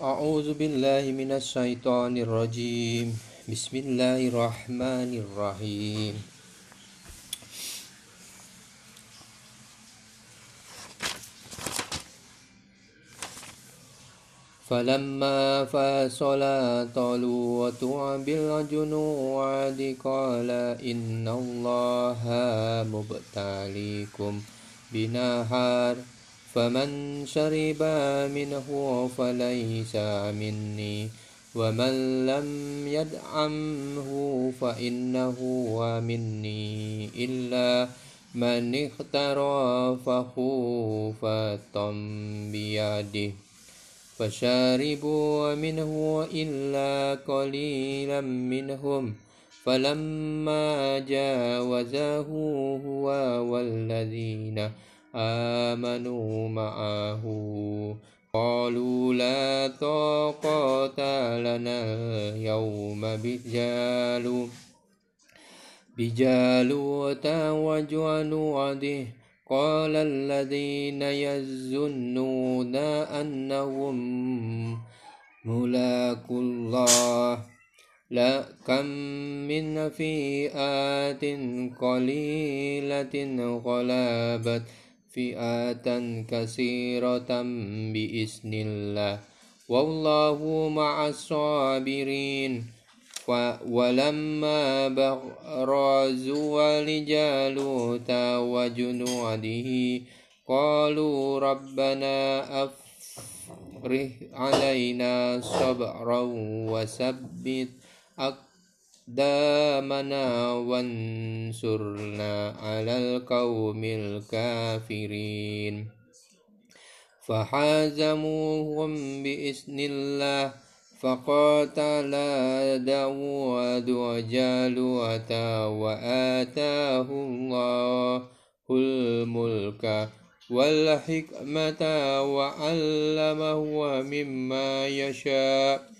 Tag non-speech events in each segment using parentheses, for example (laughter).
أعوذ بالله من الشيطان الرجيم. بسم الله الرحمن الرحيم. فلما فصل طلوة بالجنود قال إن الله مبتليكم بنهار. فمن شرب منه فليس مني ومن لم يدعمه فإنه مني إلا من اخترى خوفة بيده فشاربوا منه إلا قليلا منهم فلما جاوزه هو والذين آمنوا معه. قالوا لا طاقة لنا يوم بجالو بجالوت وجنوده قال الذين يظنون أنهم ملاك الله. لا كم من فئات قليلة غلبت. فئة كثيرة بإذن الله والله مع الصابرين ولما برزوا لجالوت وجنوده قالوا ربنا أفرح علينا صبرا وثبت أقدامنا دامنا وانصرنا على القوم الكافرين. فحازموهم بإذن الله فقاتل داود وجالوت وآتاه الله الملك والحكمة وعلمه مما يشاء.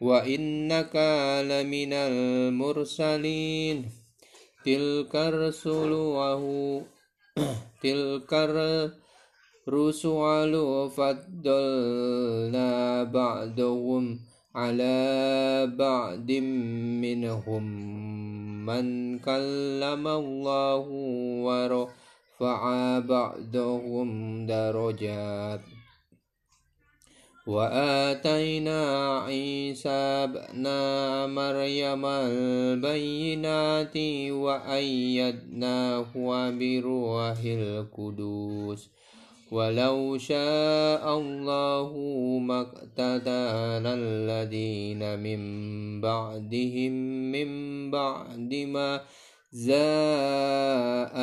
وإنك لمن المرسلين تلك الرسل وهو (coughs) تلك الرسل فضلنا بعضهم على بعض منهم من كلم الله ورفع بعضهم درجات وآتينا عيسى ابن مريم البينات وأيدناه بروح القدوس. ولو شاء الله ما اقتتل الذين من بعدهم من بعد ما جاءتهم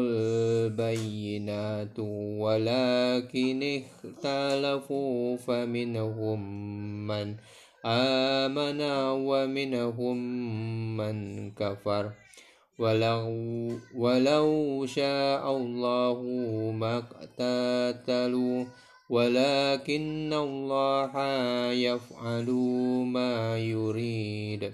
البينات ولكن اختلفوا فمنهم من آمن ومنهم من كفر. ولو, ولو شاء الله ما اقتتلوا ولكن الله يفعل ما يريد.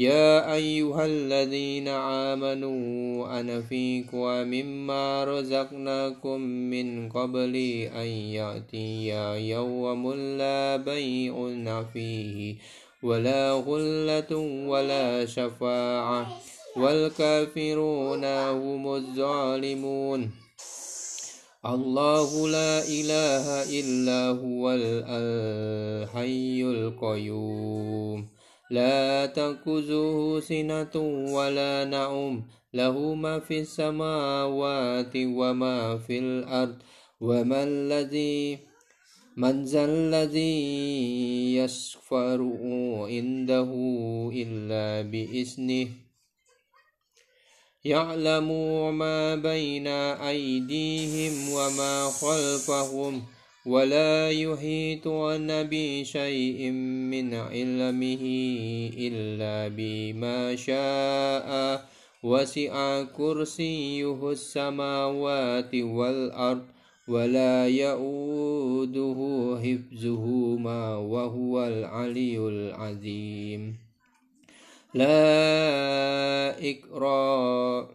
يا أيها الذين آمنوا أنفقوا مما رزقناكم من قبل أن يأتي يوم لا بيع فيه ولا غلة ولا شفاعة والكافرون هم الظالمون. الله لا إله إلا هو الحي القيوم. لا تأخذه سنة ولا نوم. له ما في السماوات وما في الأرض. وما الذي من ذا الذي يشفر عنده إلا بإذنه. يعلم ما بين أيديهم وما خلفهم. ولا يحيطون بشيء من علمه إلا بما شاء. وسع كرسيه السماوات والأرض ولا يؤوده حفظهما وهو العلي العظيم. لا إكراه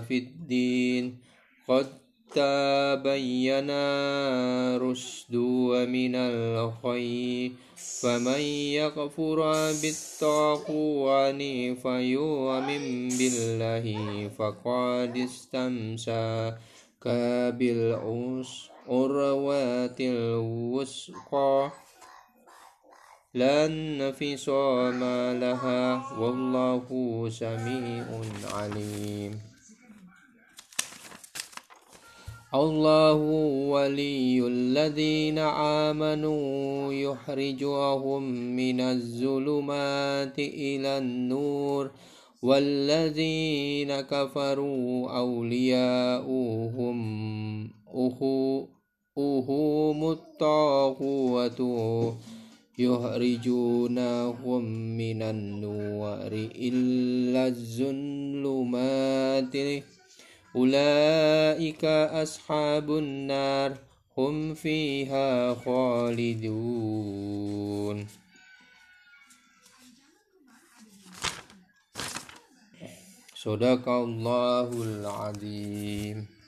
في الدين. قد تبين رشد من الخير فمن يكفر بالطاغوت فيؤمن بالله فقد استمسك بالعروة الوثقى. لا انفصام لها والله سميع عليم. الله ولي الذين آمنوا يخرجهم من الظلمات إلى النور والذين كفروا أولياؤهم أهم الطاغوة يخرجونهم من النور إلا الظلمات أولئك أصحاب النار هم فيها خالدون. صدق الله العظيم.